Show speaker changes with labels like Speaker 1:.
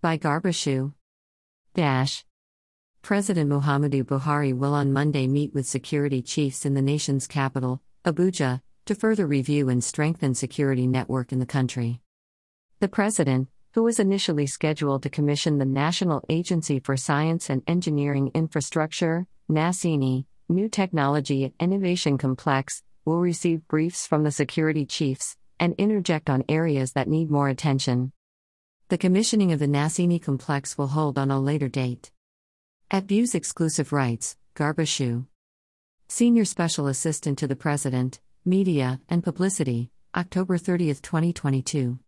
Speaker 1: By Garba Shehu. Dash. President Muhammadu Buhari will on Monday meet with security chiefs in the nation's capital, Abuja, to further review and strengthen security network in the country. The president, who was initially scheduled to commission the National Agency for Science and Engineering Infrastructure, NASENI, New Technology and Innovation Complex, will receive briefs from the security chiefs and interject on areas that need more attention. The commissioning of the NASENI complex will hold on a later date. At Views Exclusive Rights, Garba Shehu. Senior Special Assistant to the President, Media and Publicity, October 30, 2022.